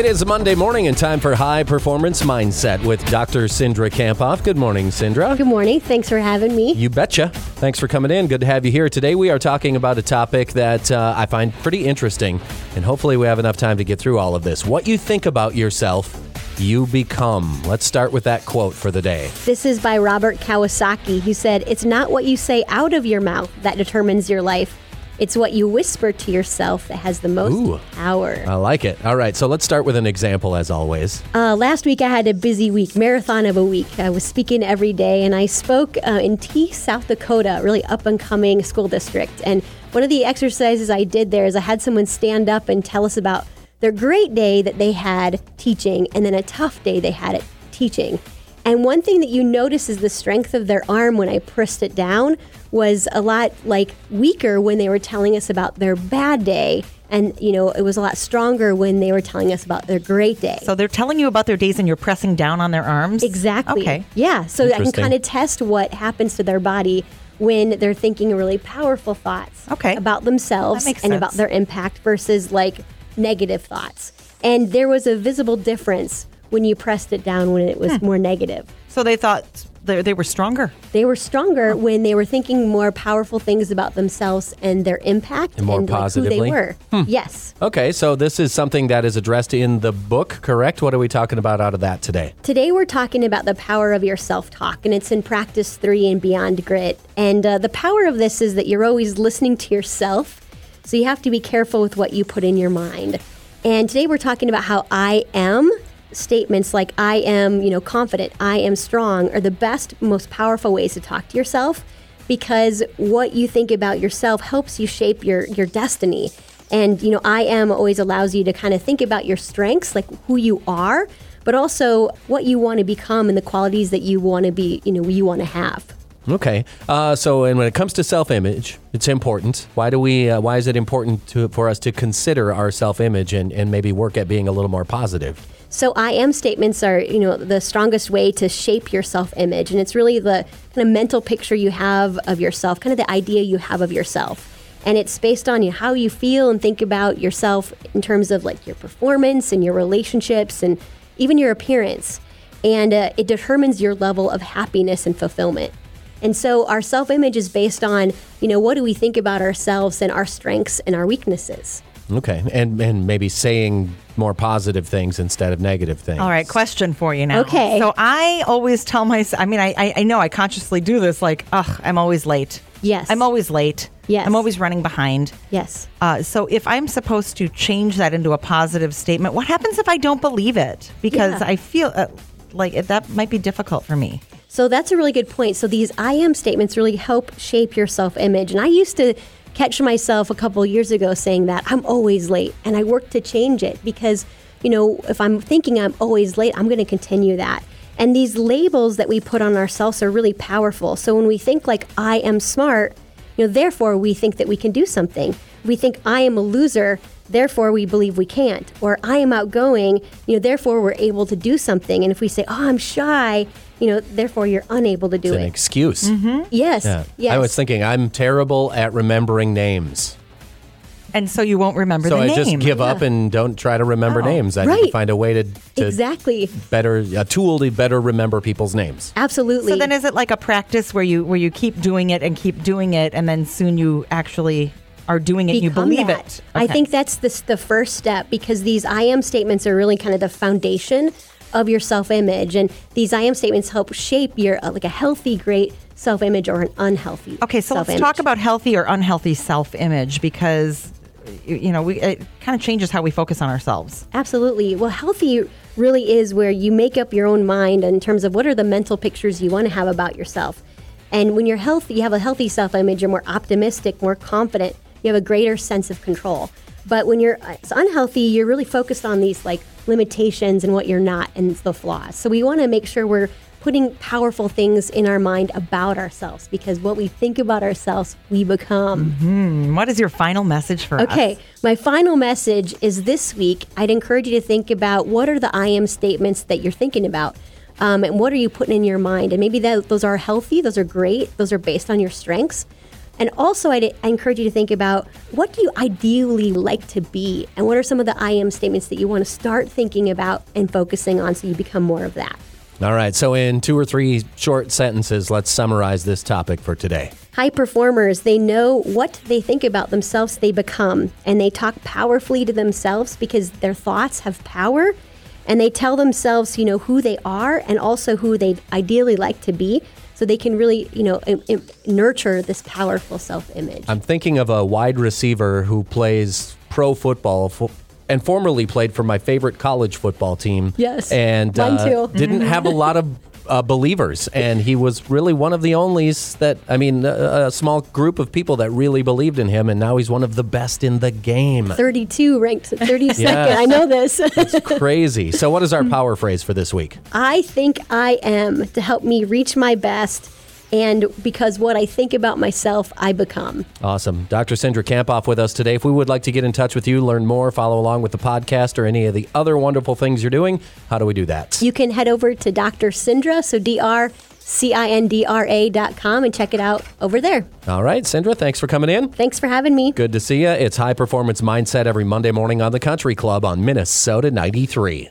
It is Monday morning and time for High Performance Mindset with Dr. Cindra Kamphoff. Good morning, Cindra. Good morning. Thanks for having me. You betcha. Thanks for coming in. Good to have you here. Today we are talking about a topic that uh, I find pretty interesting, and hopefully we have enough time to get through all of this. What you think about yourself, you become. Let's start with that quote for the day. This is by Robert Kiyosaki, who said, It's not what you say out of your mouth that determines your life. It's what you whisper to yourself that has the most Ooh. power. I like it. All right, so let's start with an example as always. Uh, last week I had a busy week, marathon of a week. I was speaking every day, and I spoke uh, in Tea, South Dakota, really up and coming school district. And one of the exercises I did there is I had someone stand up and tell us about their great day that they had teaching, and then a tough day they had at teaching. And one thing that you notice is the strength of their arm when I pressed it down was a lot like weaker when they were telling us about their bad day. And, you know, it was a lot stronger when they were telling us about their great day. So they're telling you about their days and you're pressing down on their arms? Exactly. Okay. Yeah. So I can kind of test what happens to their body when they're thinking really powerful thoughts Okay. about themselves That makes and about their impact versus like negative thoughts. And there was a visible difference when you pressed it down when it Hmm. was more negative. So they thought they, they were stronger. They were stronger when they were thinking more powerful things about themselves and their impact And more like, who they were. Yes. Okay, so this is something that is addressed in the book, correct? What are we talking about out of that today? Today we're talking about the power of your self-talk, and it's in practice three and beyond grit. And uh, the power of this is that you're always listening to yourself, so you have to be careful with what you put in your mind. And today we're talking about how I am statements like I am, you know, confident, I am strong are the best, most powerful ways to talk to yourself because what you think about yourself helps you shape your your destiny. And you know, I am always allows you to kind of think about your strengths, like who you are, but also what you want to become and the qualities that you want to be, you know, you want to have. Okay, uh, so and when it comes to self-image, it's important. Why do we? Uh, why is it important to, for us to consider our self-image and, and maybe work at being a little more positive? So I am statements are, you know, the strongest way to shape your self-image and it's really the kind of mental picture you have of yourself, kind of the idea you have of yourself. And it's based on you how you feel and think about yourself in terms of like your performance and your relationships and even your appearance. And uh, it determines your level of happiness and fulfillment. And so our self-image is based on, you know, what do we think about ourselves and our strengths and our weaknesses. Okay, and and maybe saying more positive things instead of negative things. All right, question for you now. Okay. So I always tell myself, I mean, I, I, I know I consciously do this, like, ugh, I'm always late. Yes. I'm always late. Yes. I'm always running behind. Yes. Uh, so if I'm supposed to change that into a positive statement, what happens if I don't believe it? Because Yeah. I feel uh, like that might be difficult for me. So that's a really good point. So these I am statements really help shape your self image. And I used to catch myself a couple years ago saying that I'm always late. And I worked to change it because, you know, if I'm thinking I'm always late, I'm going to continue that. And these labels that we put on ourselves are really powerful. So when we think like I am smart, you know, therefore we think that we can do something. We think I am a loser, therefore we believe we can't. Or I am outgoing, you know, therefore we're able to do something. And if we say, "Oh, I'm shy," you know, therefore you're unable to do it. It's an it. excuse. Mm-hmm. yes. Yeah. Yes. I was thinking I'm terrible at remembering names. And so you won't remember So the I name. just give up and don't try to remember Oh. names. I need to find a way to, to exactly. better a tool to better remember people's names. Absolutely. So then, is it like a practice where you where you keep doing it and keep doing it, and then soon you actually are doing it and you believe that. it? I think that's the, the first step because these I am statements are really kind of the foundation of your self image. And these I am statements help shape your, uh, like a healthy, great self image or an unhealthy. Okay, so let's talk about healthy or unhealthy self image because you you know we it kind of changes how we focus on ourselves. Absolutely. Well, healthy really is where you make up your own mind in terms of what are the mental pictures you want to have about yourself. And when you're healthy, you have a healthy self image, you're more optimistic, more confident, you have a greater sense of control. But when you're uh, it's unhealthy, you're really focused on these like limitations and what you're not and the flaws. So we want to make sure we're putting powerful things in our mind about ourselves because what we think about ourselves, we become. Mm, what is your final message for Okay, us? Okay, my final message is this week. I'd encourage you to think about what are the I am statements that you're thinking about. Um, and what are you putting in your mind? And maybe that, those are healthy, those are great, those are based on your strengths. And also, I'd, I encourage you to think about what do you ideally like to be? And what are some of the I am statements that you want to start thinking about and focusing on so you become more of that? All right. So, in two or three short sentences, let's summarize this topic for today. High performers, they know what they think about themselves, they become, and they talk powerfully to themselves because their thoughts have power and they tell themselves, you know, who they are and also who they'd ideally like to be so they can really, you know, im- im- nurture this powerful self-image. I'm thinking of a wide receiver who plays pro football fo- and formerly played for my favorite college football team. Yes, And uh, too. didn't have a lot of uh, believers. And he was really one of the onlys that, I mean, a, a small group of people that really believed in him. And now he's one of the best in the game. 32 ranked 32nd. Yes. I know this. It's crazy. So, what is our power phrase for this week? I think I am to help me reach my best and because what I think about myself, I become. Awesome. Dr. Cindra Kamphoff with us today. If we would like to get in touch with you, learn more, follow along with the podcast, or any of the other wonderful things you're doing, how do we do that? You can head over to Dr. Cindra, so D R C I N D R A dot com, and check it out over there. All right, Cindra, thanks for coming in. Thanks for having me. Good to see you. It's High Performance Mindset every Monday morning on the Country Club on Minnesota 93.